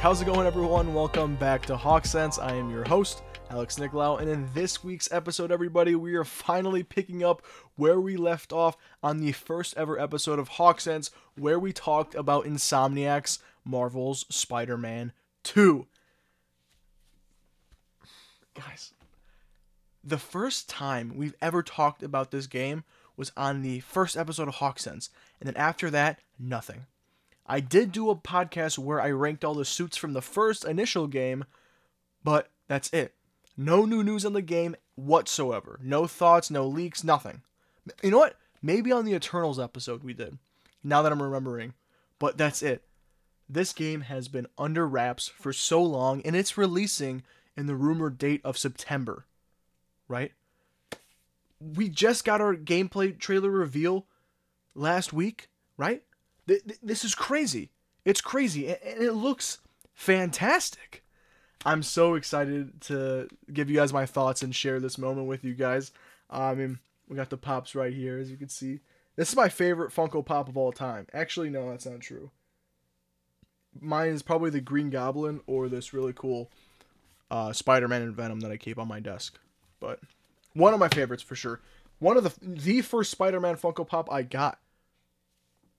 How's it going, everyone? Welcome back to Hawk Sense. I am your host, Alex Nicolau, and in this week's episode, everybody, we are finally picking up where we left off on the first ever episode of Hawk Sense, where we talked about Insomniac's Marvel's Spider Man 2. Guys, the first time we've ever talked about this game was on the first episode of Hawk Sense, and then after that, nothing. I did do a podcast where I ranked all the suits from the first initial game, but that's it. No new news on the game whatsoever. No thoughts, no leaks, nothing. You know what? Maybe on the Eternals episode we did. Now that I'm remembering. But that's it. This game has been under wraps for so long and it's releasing in the rumored date of September. Right? We just got our gameplay trailer reveal last week, right? Th- th- this is crazy. It's crazy, and it looks fantastic. I'm so excited to give you guys my thoughts and share this moment with you guys. I mean, we got the pops right here, as you can see. This is my favorite Funko Pop of all time. Actually, no, that's not true. Mine is probably the Green Goblin or this really cool uh, Spider-Man and Venom that I keep on my desk. But one of my favorites for sure. One of the the first Spider-Man Funko Pop I got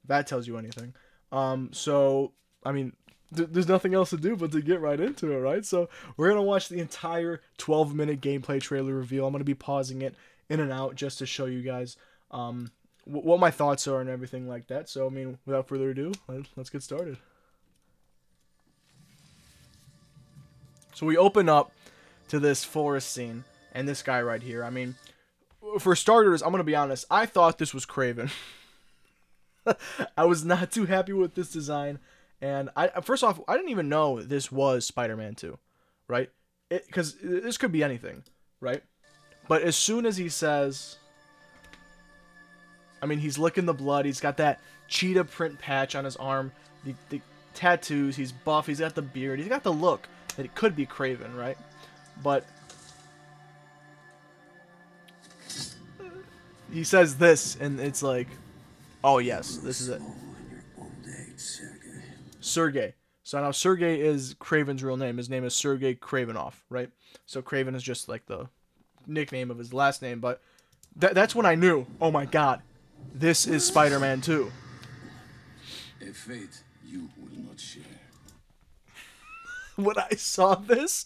that tells you anything. Um, so I mean, th- there's nothing else to do but to get right into it, right? So we're gonna watch the entire 12 minute gameplay trailer reveal. I'm gonna be pausing it in and out just to show you guys um, w- what my thoughts are and everything like that. So I mean, without further ado, let- let's get started. So we open up to this forest scene and this guy right here. I mean, for starters, I'm gonna be honest. I thought this was Kraven. I was not too happy with this design, and I first off I didn't even know this was Spider-Man 2, right? Because this could be anything, right? But as soon as he says, I mean, he's licking the blood. He's got that cheetah print patch on his arm, the, the tattoos. He's buff. He's got the beard. He's got the look that it could be Kraven, right? But he says this, and it's like Oh yes, this is it. Sergey. So now Sergey is Kraven's real name. His name is Sergey Kravinoff, right? So Kraven is just like the nickname of his last name, but th- that's when I knew, oh my god, this is Spider-Man 2. A fate you will not share. when I saw this,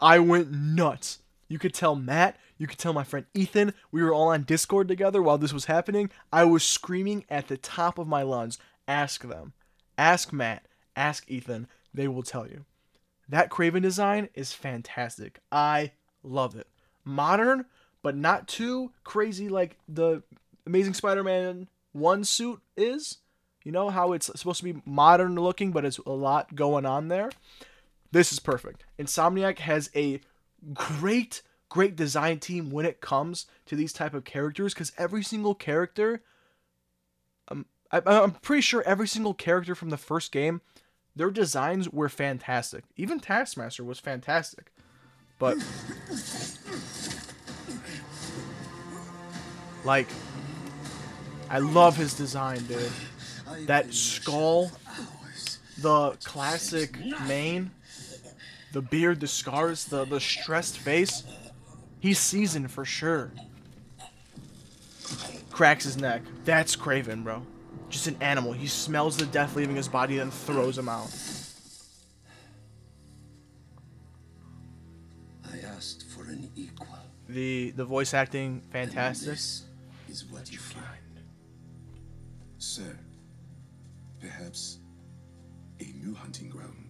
I went nuts. You could tell Matt, you could tell my friend Ethan, we were all on Discord together while this was happening. I was screaming at the top of my lungs. Ask them. Ask Matt. Ask Ethan. They will tell you. That Kraven design is fantastic. I love it. Modern, but not too crazy like the Amazing Spider Man 1 suit is. You know how it's supposed to be modern looking, but it's a lot going on there. This is perfect. Insomniac has a great great design team when it comes to these type of characters because every single character um, I, i'm pretty sure every single character from the first game their designs were fantastic. Even taskmaster was fantastic. But like i love his design dude. That skull the classic mane the beard, the scars, the, the stressed face. He's seasoned for sure. Cracks his neck. That's Kraven, bro. Just an animal. He smells the death leaving his body and throws him out. I asked for an equal. The the voice acting fantastic. Is what you find. Sir, perhaps a new hunting ground.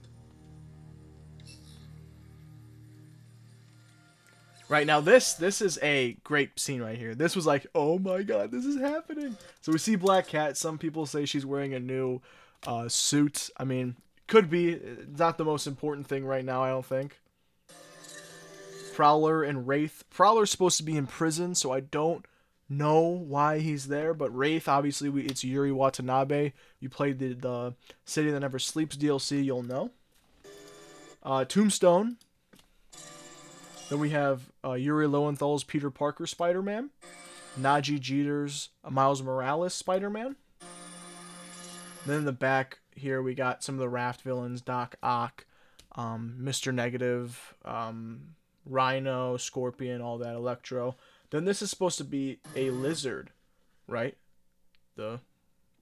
Right now, this this is a great scene right here. This was like, oh my god, this is happening. So we see Black Cat. Some people say she's wearing a new uh, suit. I mean, could be. Not the most important thing right now. I don't think. Prowler and Wraith. Prowler's supposed to be in prison, so I don't know why he's there. But Wraith, obviously, we, it's Yuri Watanabe. You played the the City That Never Sleeps DLC, you'll know. Uh, Tombstone. Then we have uh, Yuri Lowenthal's Peter Parker Spider Man, Nadji Jeter's Miles Morales Spider Man. Then in the back, here we got some of the Raft villains: Doc Ock, um, Mr. Negative, um, Rhino, Scorpion, all that, Electro. Then this is supposed to be a lizard, right? The,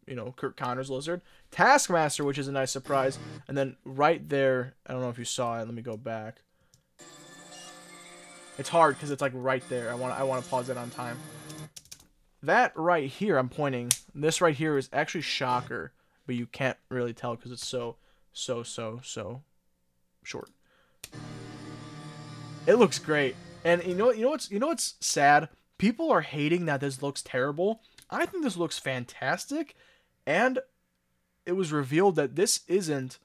you know, Curt Connor's lizard. Taskmaster, which is a nice surprise. And then right there, I don't know if you saw it. Let me go back. It's hard because it's like right there. I want I want to pause it on time. That right here, I'm pointing. This right here is actually Shocker, but you can't really tell because it's so, so, so, so short. It looks great, and you know, you know what's, you know what's sad? People are hating that this looks terrible. I think this looks fantastic, and it was revealed that this isn't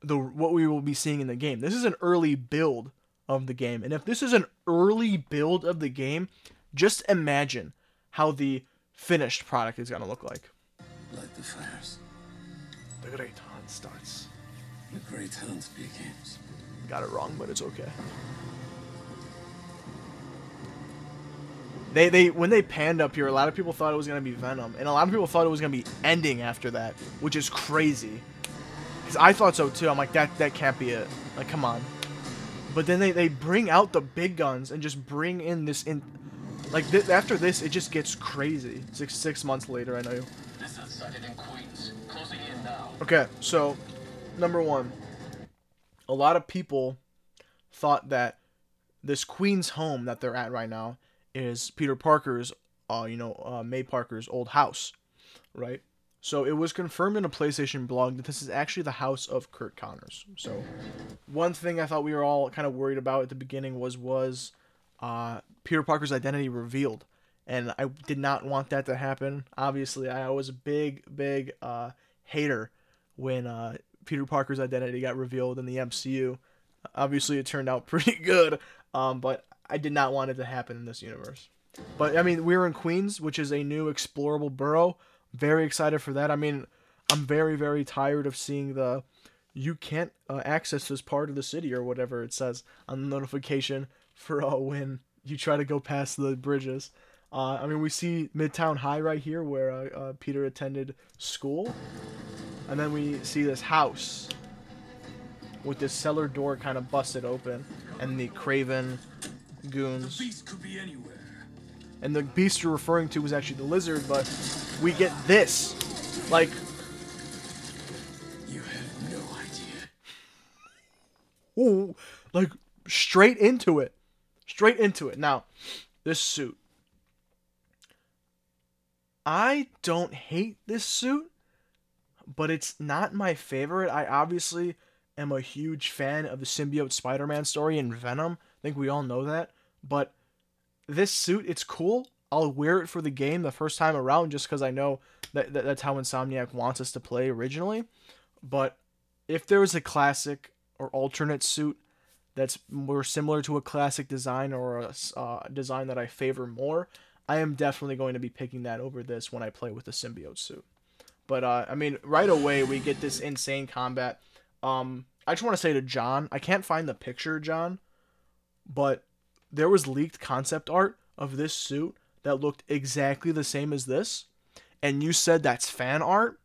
the what we will be seeing in the game. This is an early build of the game, and if this is an early build of the game, just imagine how the finished product is gonna look like. Light the fires. The Great Hunt starts. The great hunt begins. Got it wrong, but it's okay. They they when they panned up here, a lot of people thought it was gonna be Venom, and a lot of people thought it was gonna be ending after that, which is crazy. Cause I thought so too. I'm like that that can't be it. Like come on. But then they, they bring out the big guns and just bring in this in, like th- after this it just gets crazy. Six six months later, I know. Lizard sighted in Queens. Closing in now. Okay, so number one, a lot of people thought that this Queen's home that they're at right now is Peter Parker's, uh, you know, uh, May Parker's old house, right? So it was confirmed in a PlayStation blog that this is actually the house of Curt Connors. So one thing I thought we were all kind of worried about at the beginning was was uh, Peter Parker's identity revealed, and I did not want that to happen. Obviously, I was a big, big uh, hater when uh, Peter Parker's identity got revealed in the MCU. Obviously, it turned out pretty good, um, but I did not want it to happen in this universe. But I mean, we're in Queens, which is a new explorable borough. Very excited for that. I mean, I'm very, very tired of seeing the you can't uh, access this part of the city or whatever it says on the notification for uh, when you try to go past the bridges. Uh, I mean, we see Midtown High right here where uh, uh, Peter attended school. And then we see this house with this cellar door kind of busted open and the Kraven goons. Beast could be anywhere. And the beast you're referring to was actually the lizard, but we get this. Like, You have no idea. ooh, like straight into it. Straight into it. Now, this suit. I don't hate this suit, but it's not my favorite. I obviously am a huge fan of the symbiote Spider-Man story in Venom. I think we all know that. But this suit, it's cool. I'll wear it for the game the first time around just because I know that, that that's how Insomniac wants us to play originally. But if there was a classic or alternate suit that's more similar to a classic design or a uh, design that I favor more, I am definitely going to be picking that over this when I play with the symbiote suit. But uh, I mean, right away we get this insane combat. Um, I just want to say to John, I can't find the picture, John, but there was leaked concept art of this suit that looked exactly the same as this, and you said that's fan art.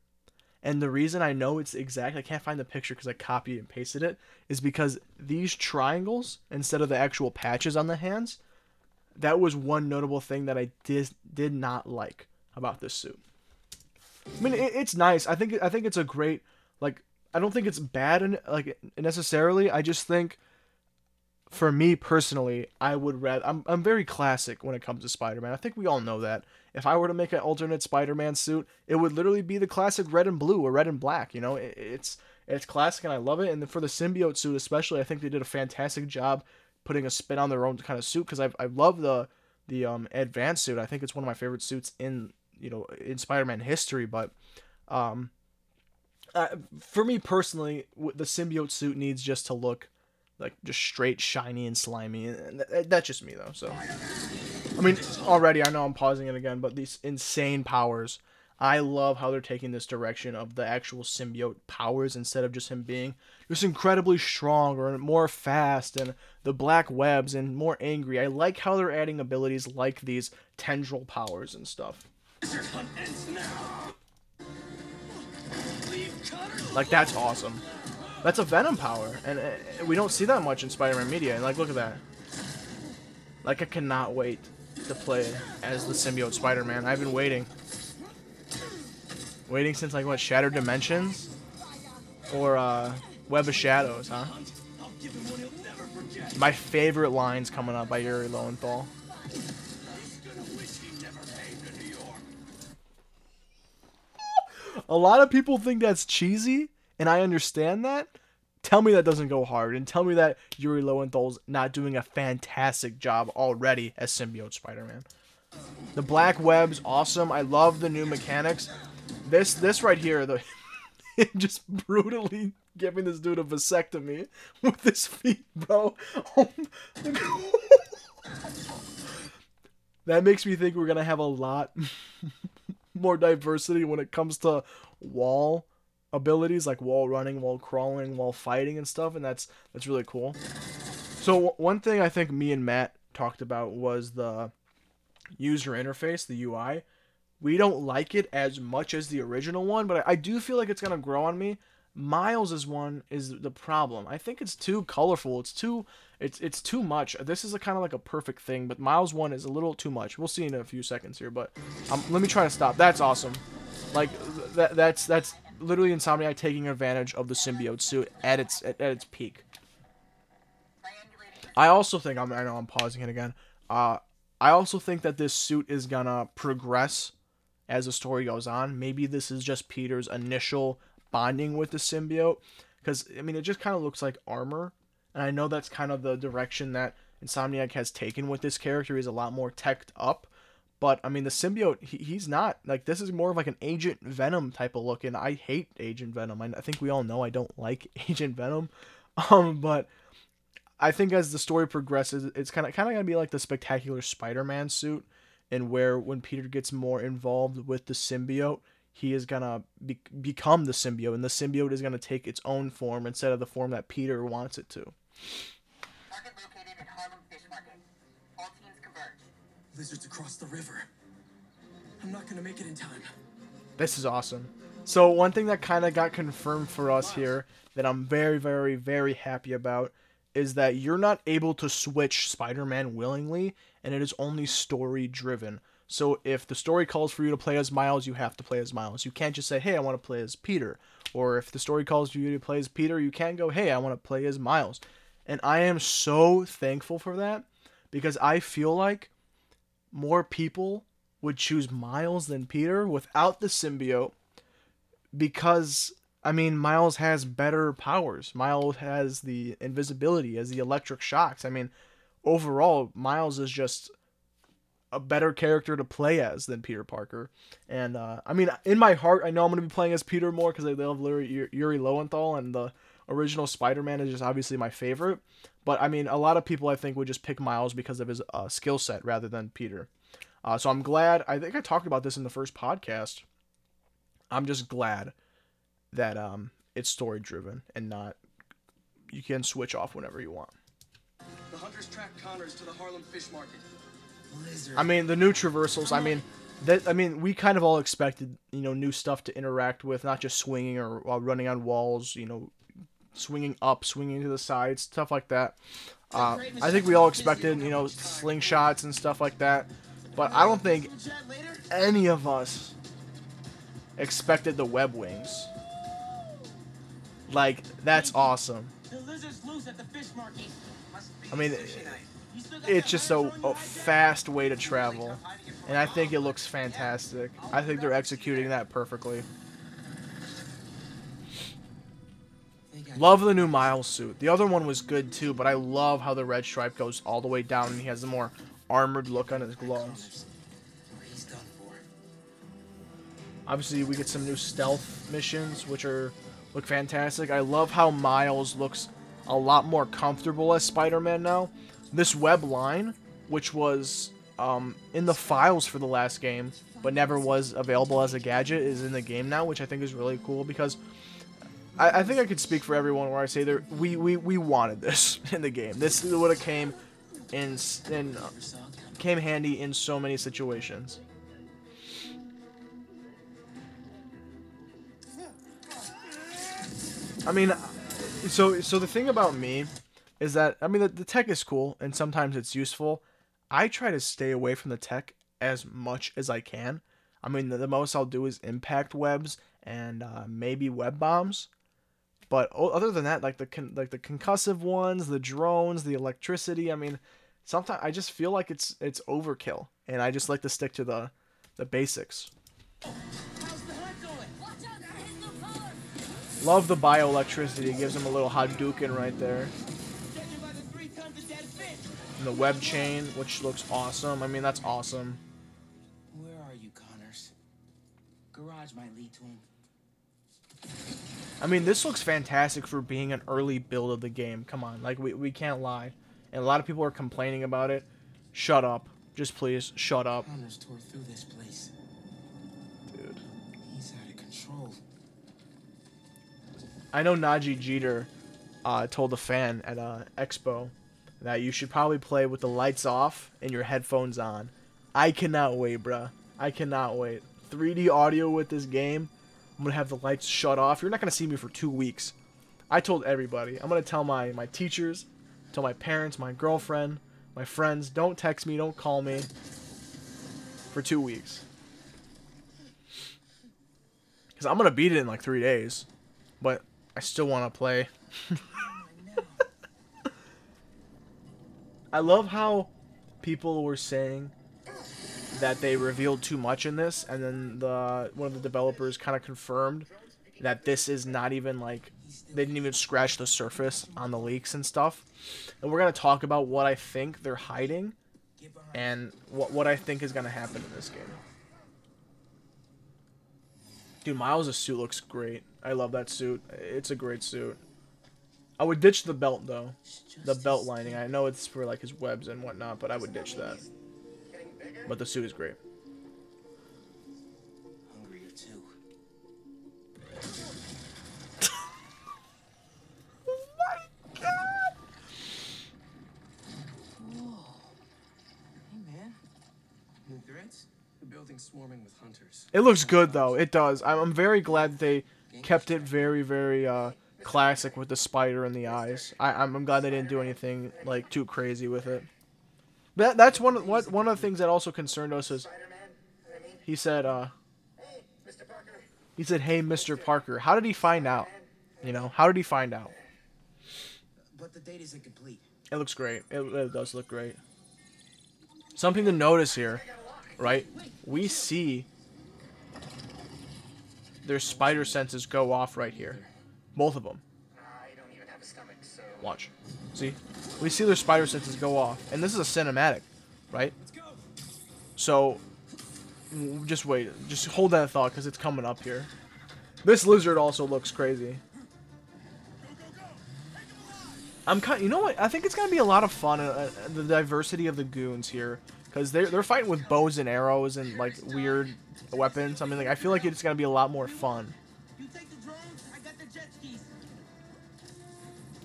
And the reason I know it's exact, I can't find the picture because I copied and pasted it, is because these triangles, instead of the actual patches on the hands, that was one notable thing that I did did not like about this suit. I mean, it, it's nice. I think I think it's a great like. I don't think it's bad in like necessarily. I just think, for me personally, I would rather. I'm I'm very classic when it comes to Spider-Man. I think we all know that. If I were to make an alternate Spider-Man suit, it would literally be the classic red and blue or red and black. You know, it, it's it's classic and I love it. And for the symbiote suit especially, I think they did a fantastic job putting a spin on their own kind of suit because I I love the the um advanced suit. I think it's one of my favorite suits in you know in Spider-Man history. But um, uh, for me personally, the symbiote suit needs just to look like just straight shiny and slimy, and th- that's just me though. So I mean, already I know I'm pausing it again, but these insane powers. I love how they're taking this direction of the actual symbiote powers instead of just him being just incredibly strong or more fast and the black webs and more angry. I like how they're adding abilities like these tendril powers and stuff. Like that's awesome. That's a Venom power, and uh, we don't see that much in Spider-Man media. And like, look at that. Like, I cannot wait to play as the symbiote Spider-Man. I've been waiting, waiting since like what Shattered Dimensions, or uh, Web of Shadows, huh? My favorite lines coming up by Yuri Lowenthal. A lot of people think that's cheesy, and I understand that. Tell me that doesn't go hard, and tell me that Yuri Lowenthal's not doing a fantastic job already as symbiote Spider-Man. The black web's awesome. I love the new mechanics. This this right here, the just brutally giving this dude a vasectomy with his feet, bro. Oh that makes me think we're gonna have a lot more diversity when it comes to wall abilities like wall running, wall crawling, wall fighting and stuff, and that's that's really cool. So one thing I think me and Matt talked about was the user interface, the UI. We don't like it as much as the original one, but I, I do feel like it's gonna grow on me. Miles is one is the problem. I think it's too colorful. It's too it's it's too much. This is a kind of like a perfect thing, but Miles one is a little too much. We'll see in a few seconds here, but um, let me try to stop. That's awesome. Like that that's that's literally Insomniac taking advantage of the symbiote suit at its at, at its peak. I also think I'm I know I'm pausing it again. Uh I also think that this suit is gonna progress as the story goes on. Maybe this is just Peter's initial bonding with the symbiote because I mean it just kind of looks like armor, and I know that's kind of the direction that Insomniac has taken with this character. He's a lot more teched up, but I mean the symbiote he, he's not like this is more of like an Agent Venom type of look, and I hate Agent Venom. I, I think we all know I don't like Agent Venom, um, but. I think as the story progresses, it's kind of kind of gonna be like the spectacular Spider-Man suit, and where when Peter gets more involved with the symbiote, he is gonna be- become the symbiote, and the symbiote is gonna take its own form instead of the form that Peter wants it to. Target located at Harlem Fish Market. All teams converge. Lizards across the river. I'm not gonna make it in time. This is awesome. So one thing that kind of got confirmed for us here that I'm very, very, very happy about is that you're not able to switch Spider-Man willingly, and it is only story driven. So if the story calls for you to play as Miles, you have to play as Miles. You can't just say, "Hey, I want to play as Peter." Or if the story calls for you to play as Peter, you can't go, "Hey, I want to play as Miles." And I am so thankful for that because I feel like more people would choose Miles than Peter without the symbiote because I mean Miles has better powers. Miles has the invisibility, has the electric shocks. I mean, overall Miles is just a better character to play as than Peter Parker. And uh, I mean, in my heart, I know I'm going to be playing as Peter more because I love Yuri, Yuri Lowenthal, and the original Spider-Man is just obviously my favorite. But I mean, a lot of people I think would just pick Miles because of his uh, skill set rather than Peter. Uh, so I'm glad. I think I talked about this in the first podcast. I'm just glad that um, it's story driven and not you can switch off whenever you want. The hunters tracked Connors to the Harlem Fish Market. I mean, the new traversals. I mean, that. I mean, we kind of all expected, you know, new stuff to interact with, not just swinging or while running on walls. You know, swinging up, swinging to the sides, stuff like that. Uh, I think we all expected, you know, slingshots and stuff like that. But I don't think any of us expected the web wings. Like, that's awesome. The lizard's loose at the fish market. Must be I mean, sushi night. You still got it's just a, a fast way to travel. And I think it looks fantastic. I think they're executing that perfectly. Love the new Miles suit. The other one was good too, but I love how the red stripe goes all the way down and he has a more armored look on his gloves. Obviously, we get some new stealth missions, which are look fantastic. I love how Miles looks a lot more comfortable as Spider-Man now. This web line, which was um, in the files for the last game, but never was available as a gadget, is in the game now, which I think is really cool because I, I think I could speak for everyone where I say there we, we, we wanted this in the game. This would have came in in uh, came handy in so many situations. I mean, so so the thing about me is that I mean the, the tech is cool and sometimes it's useful. I try to stay away from the tech as much as I can. I mean, the, the most I'll do is impact webs and uh, maybe web bombs. But other than that, like the con- like the concussive ones, the drones, the electricity. I mean, sometimes I just feel like it's it's overkill, and I just like to stick to the the basics. Love the bioelectricity. It gives them a little Hadouken right there. And the web chain, which looks awesome. I mean, that's awesome. Where are you, Connors? Garage might lead to him. I mean, this looks fantastic for being an early build of the game. Come on, like we, we can't lie. And a lot of people are complaining about it. Shut up. Just please, shut up. Tore through this place. Dude. He's out of control. I know Nadji Jeter uh, told a fan at a expo that you should probably play with the lights off and your headphones on. I cannot wait, bruh. I cannot wait. 3D audio with this game. I'm gonna have the lights shut off. You're not gonna see me for two weeks. I told everybody. I'm gonna tell my my teachers, tell my parents, my girlfriend, my friends. Don't text me. Don't call me. For two weeks. Cause I'm gonna beat it in like three days, but I still want to play. I love how people were saying that they revealed too much in this, and then the one of the developers kind of confirmed that this is not even like they didn't even scratch the surface on the leaks and stuff. And we're gonna talk about what I think they're hiding and what what I think is gonna happen in this game. Dude, Miles' suit looks great. I love that suit. It's a great suit. I would ditch the belt though. The belt lining. I know it's for like his webs and whatnot, but I would ditch that. But the suit is great. Hungrier too. Hey man. New threats? The building's swarming with hunters. It looks good though. It does. I'm, I'm very glad that they kept it very very uh classic with the spider in the eyes. I I'm, I'm glad they didn't do anything like too crazy with it. That that's one of what one of the things that also concerned us is he said uh he said hey Mr. Parker. How did he find out? You know, how did he find out? But the data's incomplete. It looks great. It, it does look great. Something to notice here, right? We see their spider senses go off right here. Both of them. Watch. See? We see their spider senses go off. And this is a cinematic, right? So, just wait. Just hold that thought because it's coming up here. This lizard also looks crazy. I'm kind. You know what? I think it's gonna be a lot of fun. Uh, uh, the diversity of the goons here, because they're they're fighting with bows and arrows and like weird weapons. I mean, like I feel like it's gonna be a lot more fun.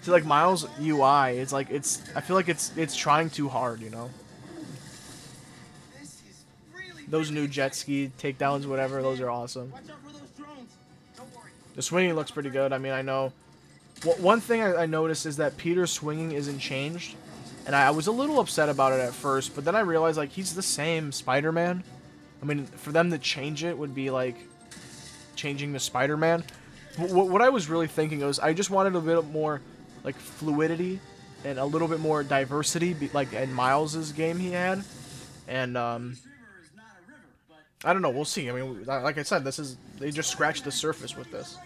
See, like Miles UI, it's like it's. I feel like it's it's trying too hard. You know, those new jet ski takedowns, whatever. Those are awesome. The swinging looks pretty good. I mean, I know. One thing I, noticed is that Peter's swinging isn't changed, and I, was a little upset about it at first. But then I realized like he's the same Spider-Man. I mean, for them to change it would be like changing the Spider-Man. Wh- wh- what I was really thinking was I just wanted a bit more like fluidity and a little bit more diversity, like in Miles's game he had, and um. I don't know. We'll see. I mean, like I said, this is they just scratched the surface with this.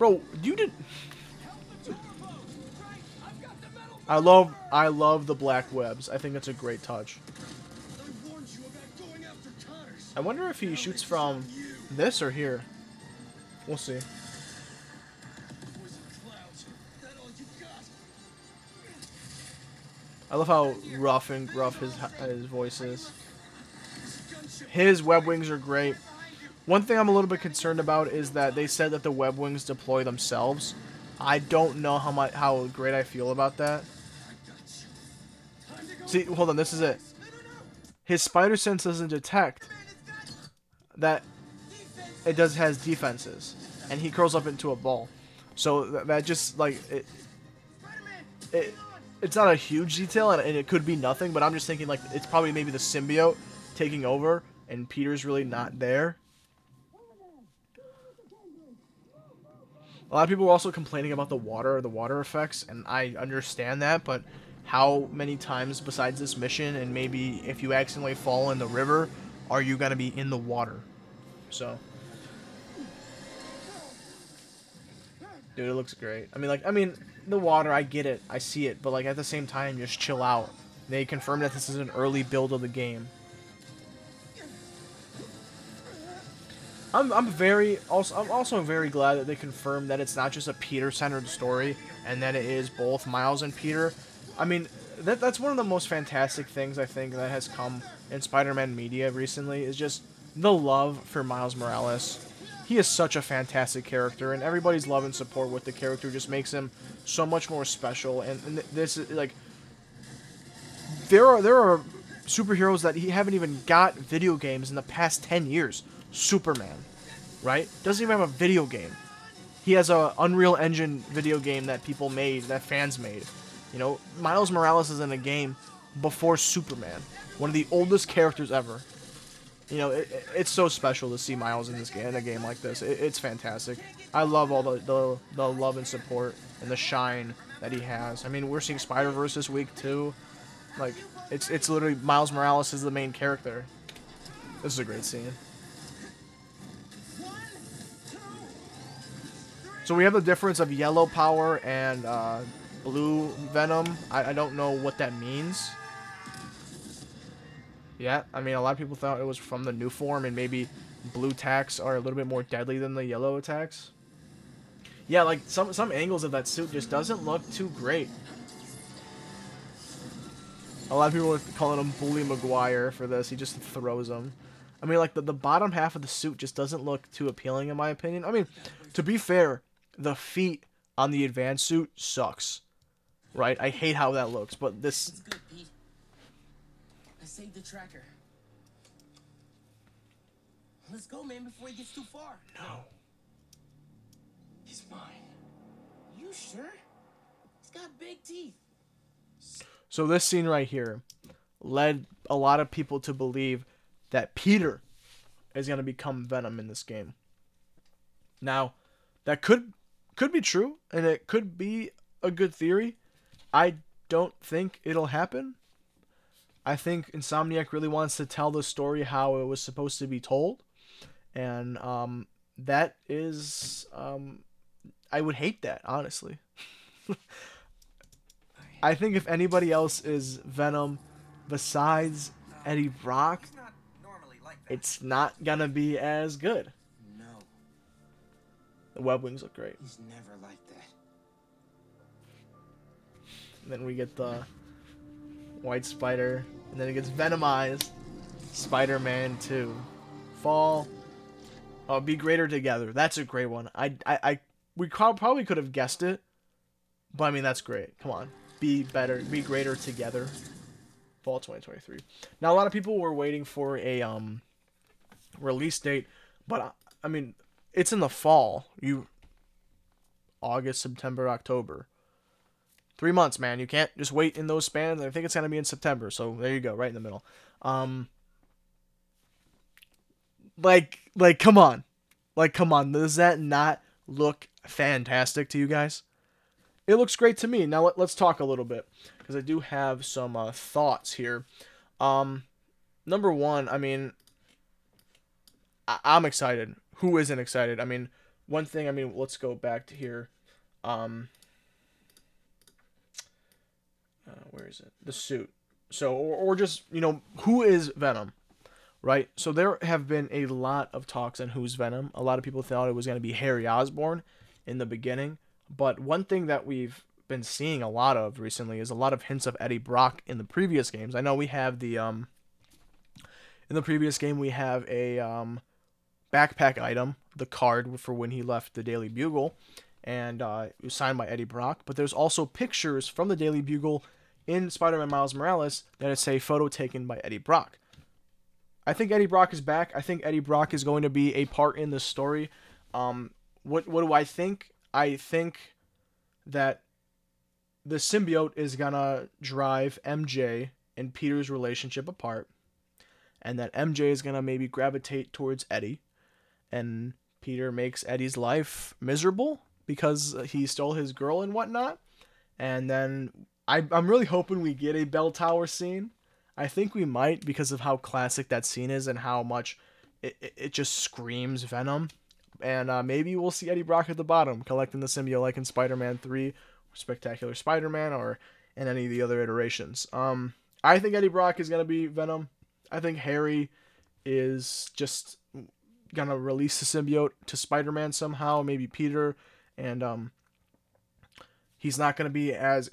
Bro, you did. I love, I love the black webs. I think it's a great touch. I wonder if he shoots from this or here. We'll see. I love how rough and gruff his his voice is. His web wings are great. One thing I'm a little bit concerned about is that they said that the web wings deploy themselves. I don't know how much how great I feel about that. See, hold on, this is it. his spider sense doesn't detect that it does has defenses, and he curls up into a ball. So th- that just like it, it it's not a huge detail, and, and it could be nothing. But I'm just thinking like it's probably maybe the symbiote taking over, and Peter's really not there. A lot of people were also complaining about the water, the water effects, and I understand that, but how many times besides this mission, and maybe if you accidentally fall in the river, are you gonna be in the water? So, dude, it looks great. I mean, like, I mean, the water, I get it, I see it, but like at the same time, just chill out. They confirmed that this is an early build of the game. I'm, I'm very also I'm also very glad that they confirmed that it's not just a Peter centered story and that it is both Miles and Peter. I mean that that's one of the most fantastic things I think that has come in Spider-Man media recently is just the love for Miles Morales. He is such a fantastic character and everybody's love and support with the character just makes him so much more special and, and this is like there are there are superheroes that he haven't even got video games in the past 10 years. Superman, right? Doesn't even have a video game. He has a Unreal Engine video game that people made, that fans made. You know, Miles Morales is in a game before Superman, one of the oldest characters ever. You know, it, it- it's so special to see Miles in this game, in a game like this. It, it's fantastic. I love all the, the the love and support and the shine that he has. I mean, we're seeing Spider Verse this week too. Like, it's it's literally Miles Morales is the main character. This is a great scene. So we have the difference of yellow power and uh, blue venom. I, I don't know what that means. Yeah, I mean a lot of people thought it was from the new form and maybe blue attacks are a little bit more deadly than the yellow attacks. Yeah, like some some angles of that suit just doesn't look too great. A lot of people were calling him Bully Maguire for this. He just throws them. I mean, like the, the bottom half of the suit just doesn't look too appealing in my opinion. I mean, to be fair, the feet on the advanced suit sucks. Right? I hate how that looks, but this It's good, Pete. I saved the tracker. Let's go, man, before he gets too far. no. He's mine. You sure? He's got big teeth. So this scene right here led a lot of people to believe that Peter is going to become Venom in this game. Now, that could could be true and it could be a good theory. I don't think it'll happen. I think Insomniac really wants to tell the story how it was supposed to be told. And um that is um I would hate that, honestly. I think if anybody else is Venom besides Eddie Brock, not normally like that. it's not gonna be as good. No, The web wings look great. he's never like that. And then we get the White Spider, and then it gets Venomized. Spider-Man 2. Fall. Oh, be greater together. That's a great one. I, I, I we probably could have guessed it, but I mean that's great. Come on, be better, be greater together. Fall 2023. Now a lot of people were waiting for a um release date, but I, I mean it's in the fall. You August, September, October. Three months, man. You can't just wait in those spans. I think it's gonna be in September, so there you go, right in the middle. Um, like, like, come on, like, come on. Does that not look fantastic to you guys? It looks great to me. Now let, let's talk a little bit because I do have some uh, thoughts here. Um, number one, I mean, I- I'm excited. Who isn't excited? I mean, one thing. I mean, let's go back to here. Um, uh, where is it? The suit. So, or, or just you know, who is Venom, right? So there have been a lot of talks on who's Venom. A lot of people thought it was going to be Harry Osborn in the beginning, but one thing that we've been seeing a lot of recently is a lot of hints of Eddie Brock in the previous games. I know we have the um. In the previous game, we have a um, backpack item, the card for when he left the Daily Bugle, and uh, it was signed by Eddie Brock. But there's also pictures from the Daily Bugle in Spider-Man Miles Morales that a photo taken by Eddie Brock. I think Eddie Brock is back. I think Eddie Brock is going to be a part in the story. Um, what what do I think? I think that the symbiote is gonna drive MJ and Peter's relationship apart, and that MJ is gonna maybe gravitate towards Eddie, and Peter makes Eddie's life miserable because he stole his girl and whatnot, and then I, I'm really hoping we get a bell tower scene. I think we might because of how classic that scene is and how much it, it, it just screams Venom. And uh, maybe we'll see Eddie Brock at the bottom collecting the symbiote like in Spider Man 3 Spectacular Spider Man or in any of the other iterations. Um, I think Eddie Brock is going to be Venom. I think Harry is just going to release the symbiote to Spider Man somehow, maybe Peter. And um, he's not going to be as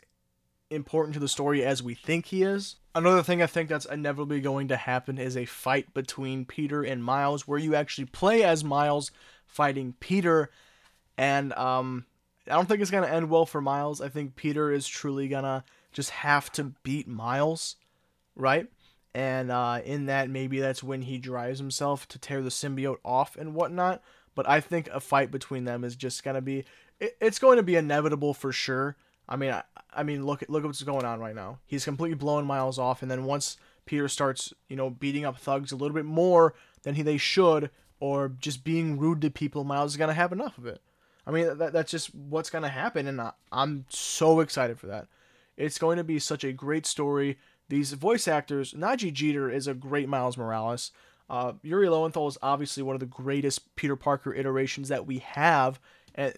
important to the story as we think he is. Another thing I think that's inevitably going to happen is a fight between Peter and Miles, where you actually play as Miles fighting Peter. And um, I don't think it's gonna end well for Miles. I think Peter is truly gonna just have to beat Miles, right? And uh, in that, maybe that's when he drives himself to tear the symbiote off and whatnot. But I think a fight between them is just gonna be—it's going to be inevitable for sure. I mean, I, I mean, look look at what's going on right now. He's completely blowing Miles off, and then once Peter starts, you know, beating up thugs a little bit more than he they should, or just being rude to people, Miles is gonna have enough of it. I mean, that, that's just what's to happen, and I, I'm so excited for that. It's going to be such a great story. These voice actors, Nadji Jeter is a great Miles Morales. Uh, Yuri Lowenthal is obviously one of the greatest Peter Parker iterations that we have, and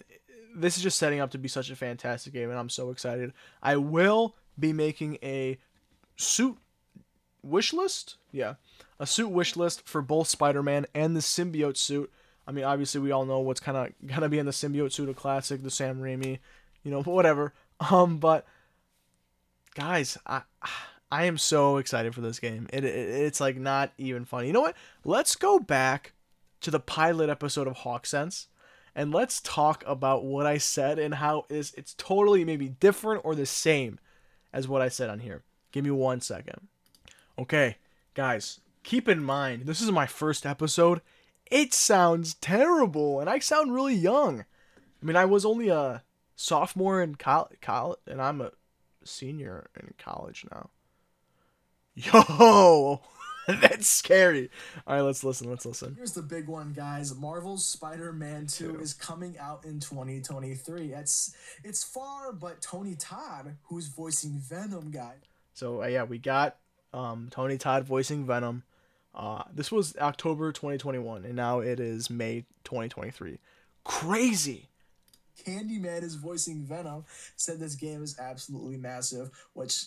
this is just setting up to be such a fantastic game, and I'm so excited. I will be making a suit wish list. Yeah, a suit wish list for both Spider-Man and the symbiote suit. I mean, obviously, we all know what's kind of gonna be in the symbiote suit of classic, the Sam Raimi, you know, whatever. Um, but guys, I I am so excited for this game. It, it it's like not even funny. You know what? Let's go back to the pilot episode of Hawk Sense and let's talk about what I said and how is it's totally maybe different or the same as what I said on here. Give me one second. Okay, guys, keep in mind this is my first episode it sounds terrible, and I sound really young. I mean, I was only a sophomore in college, college and I'm a senior in college now. Yo, that's scary. All right, let's listen. Let's listen. Here's the big one, guys. Marvel's Spider-Man 2 is coming out in 2023. It's it's far, but Tony Todd, who's voicing Venom, guy. So uh, yeah, we got um, Tony Todd voicing Venom. Uh, this was October 2021, and now it is May 2023. Crazy. Candyman is voicing Venom. Said this game is absolutely massive, which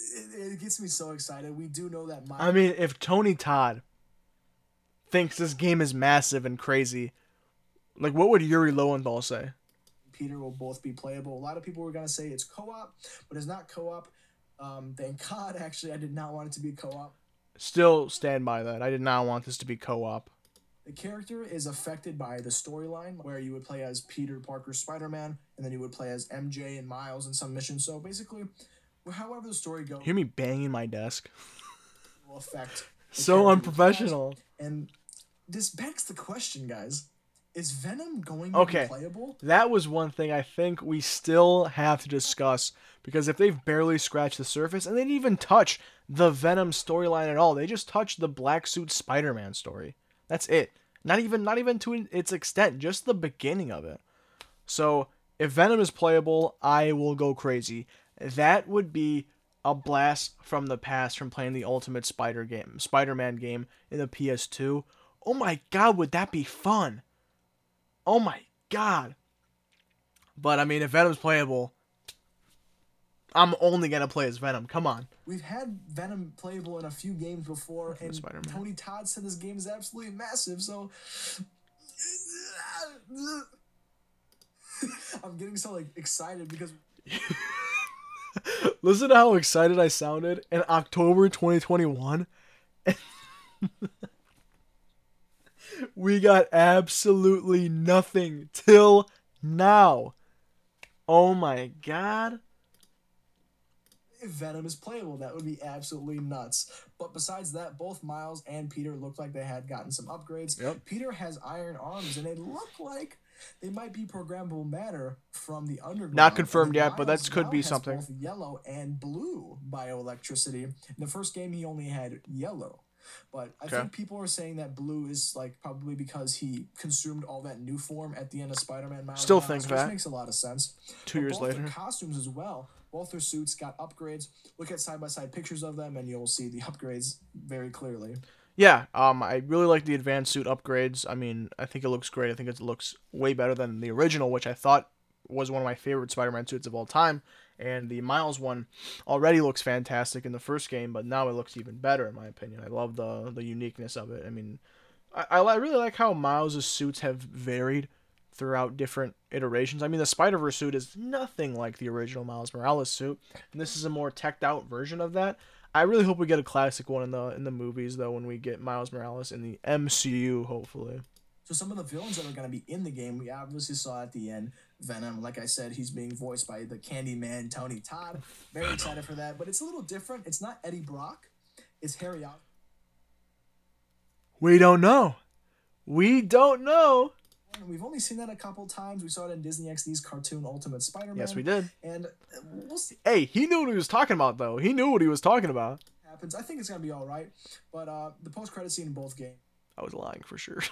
it, it gets me so excited. We do know that. My- I mean, if Tony Todd thinks this game is massive and crazy, like what would Yuri Lowenthal say? Peter will both be playable. A lot of people were gonna say it's co-op, but it's not co-op. Um, thank God, actually, I did not want it to be co-op still stand by that. I did not want this to be co-op. The character is affected by the storyline where you would play as Peter Parker Spider-Man and then you would play as MJ and Miles in some missions. So basically, however the story goes, hear me banging my desk. Will affect. so unprofessional. And this begs the question, guys: Is Venom going okay. to be playable? That was one thing I think we still have to discuss because if they've barely scratched the surface and they didn't even touch the Venom storyline at all, they just touched the black suit Spider-Man story. That's it. Not even not even to its extent, just the beginning of it. So, if Venom is playable, I will go crazy. That would be a blast from the past from playing the Ultimate Spider game, Spider-Man game in the PS2. Oh my god, would that be fun? Oh my god. But I mean, if Venom's playable, I'm only gonna play as Venom. Come on. We've had Venom playable in a few games before, and Spider-Man. Tony Todd said this game is absolutely massive. So I'm getting so like excited because. Listen to how excited I sounded in October 2021. we got absolutely nothing till now. Oh my god if Venom is playable. That would be absolutely nuts. But besides that, both Miles and Peter looked like they had gotten some upgrades. Yep. Peter has iron arms, and they look like they might be programmable matter from the underground. Not confirmed yet, but that could be something. Both yellow and blue bioelectricity. In the first game, he only had yellow. But I Okay. think people are saying that blue is like probably because he consumed all that new form at the end of Spider-Man. Miles Still Morales, think which that. makes a lot of sense. Two But years later. costumes as well. Both their suits got upgrades. Look at side by side pictures of them, and you'll see the upgrades very clearly. Yeah, um, I really like the advanced suit upgrades. I mean, I think it looks great. I think it looks way better than the original, which I thought was one of my favorite Spider-Man suits of all time. And the Miles one already looks fantastic in the first game, but now it looks even better in my opinion. I love the the uniqueness of it. I mean, I, I really like how Miles' suits have varied throughout different iterations. I mean, the Spider Verse suit is nothing like the original Miles Morales suit, and this is a more teched out version of that. I really hope we get a classic one in the in the movies though when we get Miles Morales in the MCU, hopefully. So some of the villains that are going to be in the game, we obviously saw at the end. Venom, like I said, he's being voiced by the Candyman Tony Todd. Very excited for that, but it's a little different. It's not Eddie Brock. It's Harry Osborn. We don't know. We don't know. We've only seen that a couple times. We saw it in Disney XD's cartoon Ultimate Spider-Man. Yes, we did. And we'll see Hey, he knew what he was talking about though. He knew what he was talking about. happens. I think it's to be all right. But uh, the post-credit scene in both games I was lying for sure.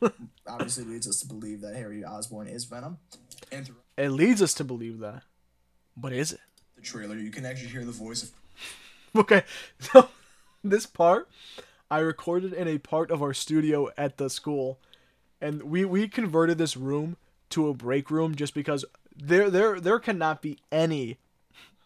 obviously leads us to believe that Harry Osborn is Venom. And throughout it leads us to believe that. But is it? the trailer, you can actually hear the voice of Okay, so this part I recorded in a part of our studio at the school, and we we converted this room to a break room just because there there there cannot be any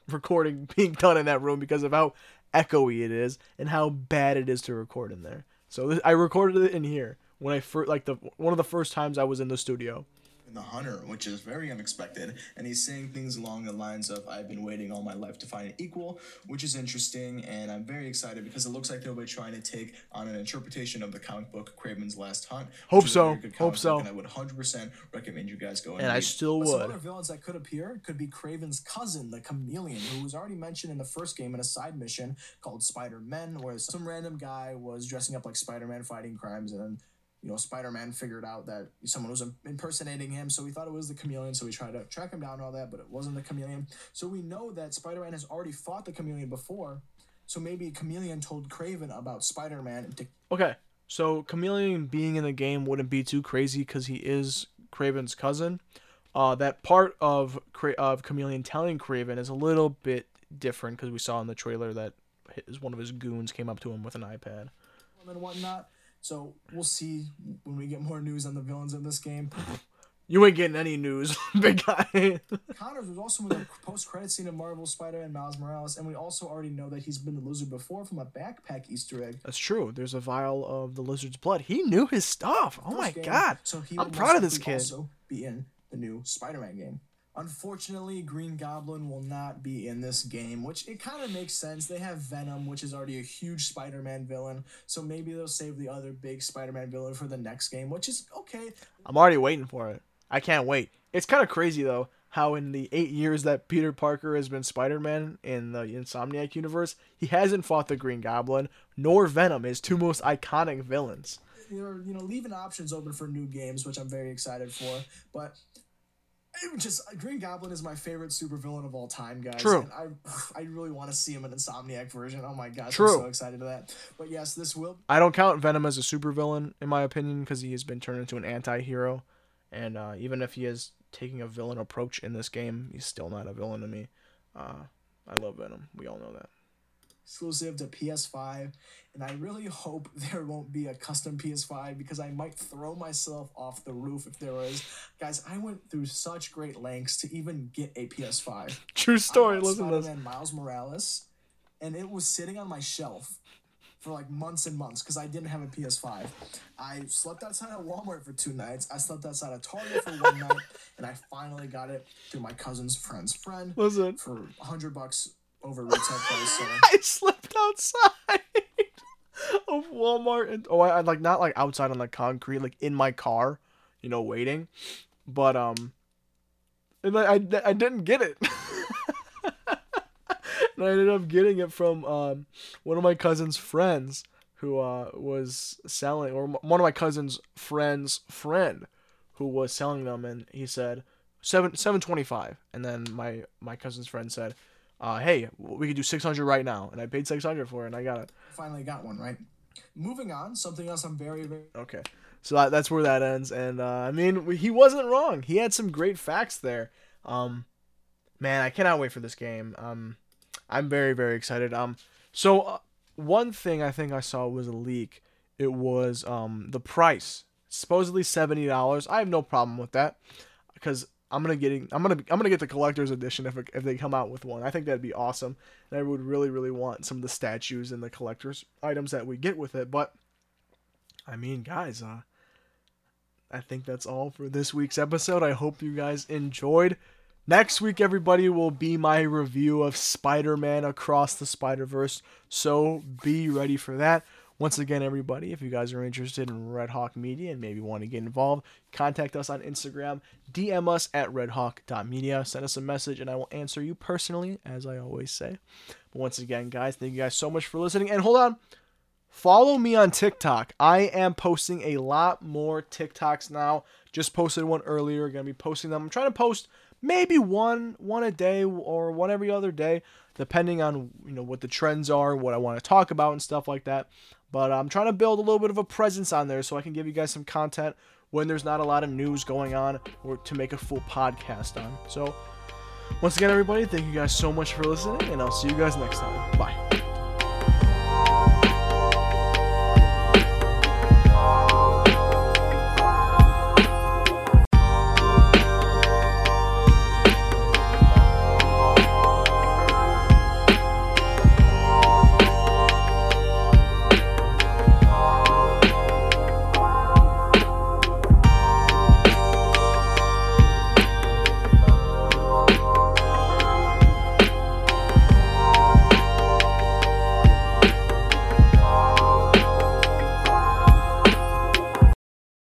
recording being done in that room because of how echoey it is and how bad it is to record in there. So this, I recorded it in here when I first like the one of the first times I was in the studio. In the hunter, which is very unexpected. And he's saying things along the lines of, I've been waiting all my life to find an equal, which is interesting. And I'm very excited because it looks like they'll be trying to take on an interpretation of the comic book Kraven's Last Hunt. Hope which is a so. Hope so. And I would 100% recommend you guys go and, And I still But Some would. other villains that could appear could be Kraven's cousin, the Chameleon, who was already mentioned in the first game in a side mission called Spider Men, where some random guy was dressing up like Spider Man fighting crimes, and then you know Spider Man figured out that someone was impersonating him, so we thought it was the Chameleon, so we tried to track him down and all that, but it wasn't the Chameleon. So we know that Spider Man has already fought the Chameleon before. So maybe Chameleon told Kraven about Spider Man to Okay, so Chameleon being in the game wouldn't be too crazy because he is Kraven's cousin. Uh, that part of Cra- of Chameleon telling Kraven is a little bit different because we saw in the trailer that his, one of his goons came up to him with an iPad. and whatnot. So we'll see when we get more news on the villains in this game. You ain't getting any news, big guy. Connors was also in the post-credit scene of Marvel Spider-Man Miles Morales, and we also already know that he's been the lizard before from a backpack Easter egg. That's true. There's a vial of the lizard's blood. He knew his stuff. Oh my game, god. So he I'm proud of this kid. Also be in the new Spider-Man game. Unfortunately, Green Goblin will not be in this game, which it kind of makes sense. They have Venom, which is already a huge Spider-Man villain, so maybe they'll save the other big Spider-Man villain for the next game, which is okay. I'm already waiting for it. I can't wait. It's kind of crazy though how in the eight years that Peter Parker has been Spider-Man in the Insomniac universe, he hasn't fought the Green Goblin nor Venom, his two most iconic villains. You're you know leaving options open for new games, which I'm very excited for. But just Green Goblin is my favorite supervillain of all time, guys. True. And I I really want to see him in an Insomniac version. Oh my gosh, True. I'm so excited to that. But yes, this will I don't count Venom as a supervillain in my opinion because he has been turned into an anti-hero, and uh, even if he is taking a villain approach in this game, he's still not a villain to me. Uh, I love Venom. We all know that. Exclusive to PS5, and I really hope there won't be a custom PS5 because I might throw myself off the roof if there is. Guys, I went through such great lengths to even get a PS5. True story. Listen to this. Spider-Man Miles Morales, and it was sitting on my shelf for like months and months because I didn't have a PS5. I slept outside of Walmart for two nights. I slept outside of Target for one night, and I finally got it through my cousin's friend's friend Listen. for hundred bucks over retail price. So I slept outside of Walmart and oh, I, I like not like outside on the concrete, like in my car, you know, waiting. But um, and I I, I didn't get it. and I ended up getting it from um, one of my cousin's friends who uh, was selling, or one of my cousin's friend's friend who was selling them, and he said seven seven twenty five, and then my my cousin's friend said, uh, "Hey, we could do six hundred right now," and I paid six hundred for it, and I got it. Finally got one, right? Moving on, something else I'm very, very Okay, so that, that's where that ends, and uh, I mean he wasn't wrong. He had some great facts there. Um, man, I cannot wait for this game. Um, I'm very very excited. Um, so uh, one thing I think I saw was a leak. It was um the price, supposedly seventy dollars. I have no problem with that, because I'm gonna getting I'm gonna I'm gonna get the collector's edition if if they come out with one. I think that'd be awesome, and I would really really want some of the statues and the collector's items that we get with it. But I mean, guys, uh, I think that's all for this week's episode. I hope you guys enjoyed. Next week, everybody, will be my review of Spider Man Across the Spider Verse. So be ready for that. Once again, everybody, if you guys are interested in Red Hawk Media and maybe want to get involved, contact us on Instagram, DM us at redhawk.media, send us a message, and I will answer you personally, as I always say. But once again, guys, thank you guys so much for listening. And hold on, follow me on TikTok. I am posting a lot more TikToks now. Just posted one earlier. Gonna be posting them. I'm trying to post maybe one one a day or one every other day, depending on you know what the trends are, what I want to talk about, and stuff like that. But I'm trying to build a little bit of a presence on there so I can give you guys some content when there's not a lot of news going on or to make a full podcast on. So once again, everybody, thank you guys so much for listening, and I'll see you guys next time. Bye.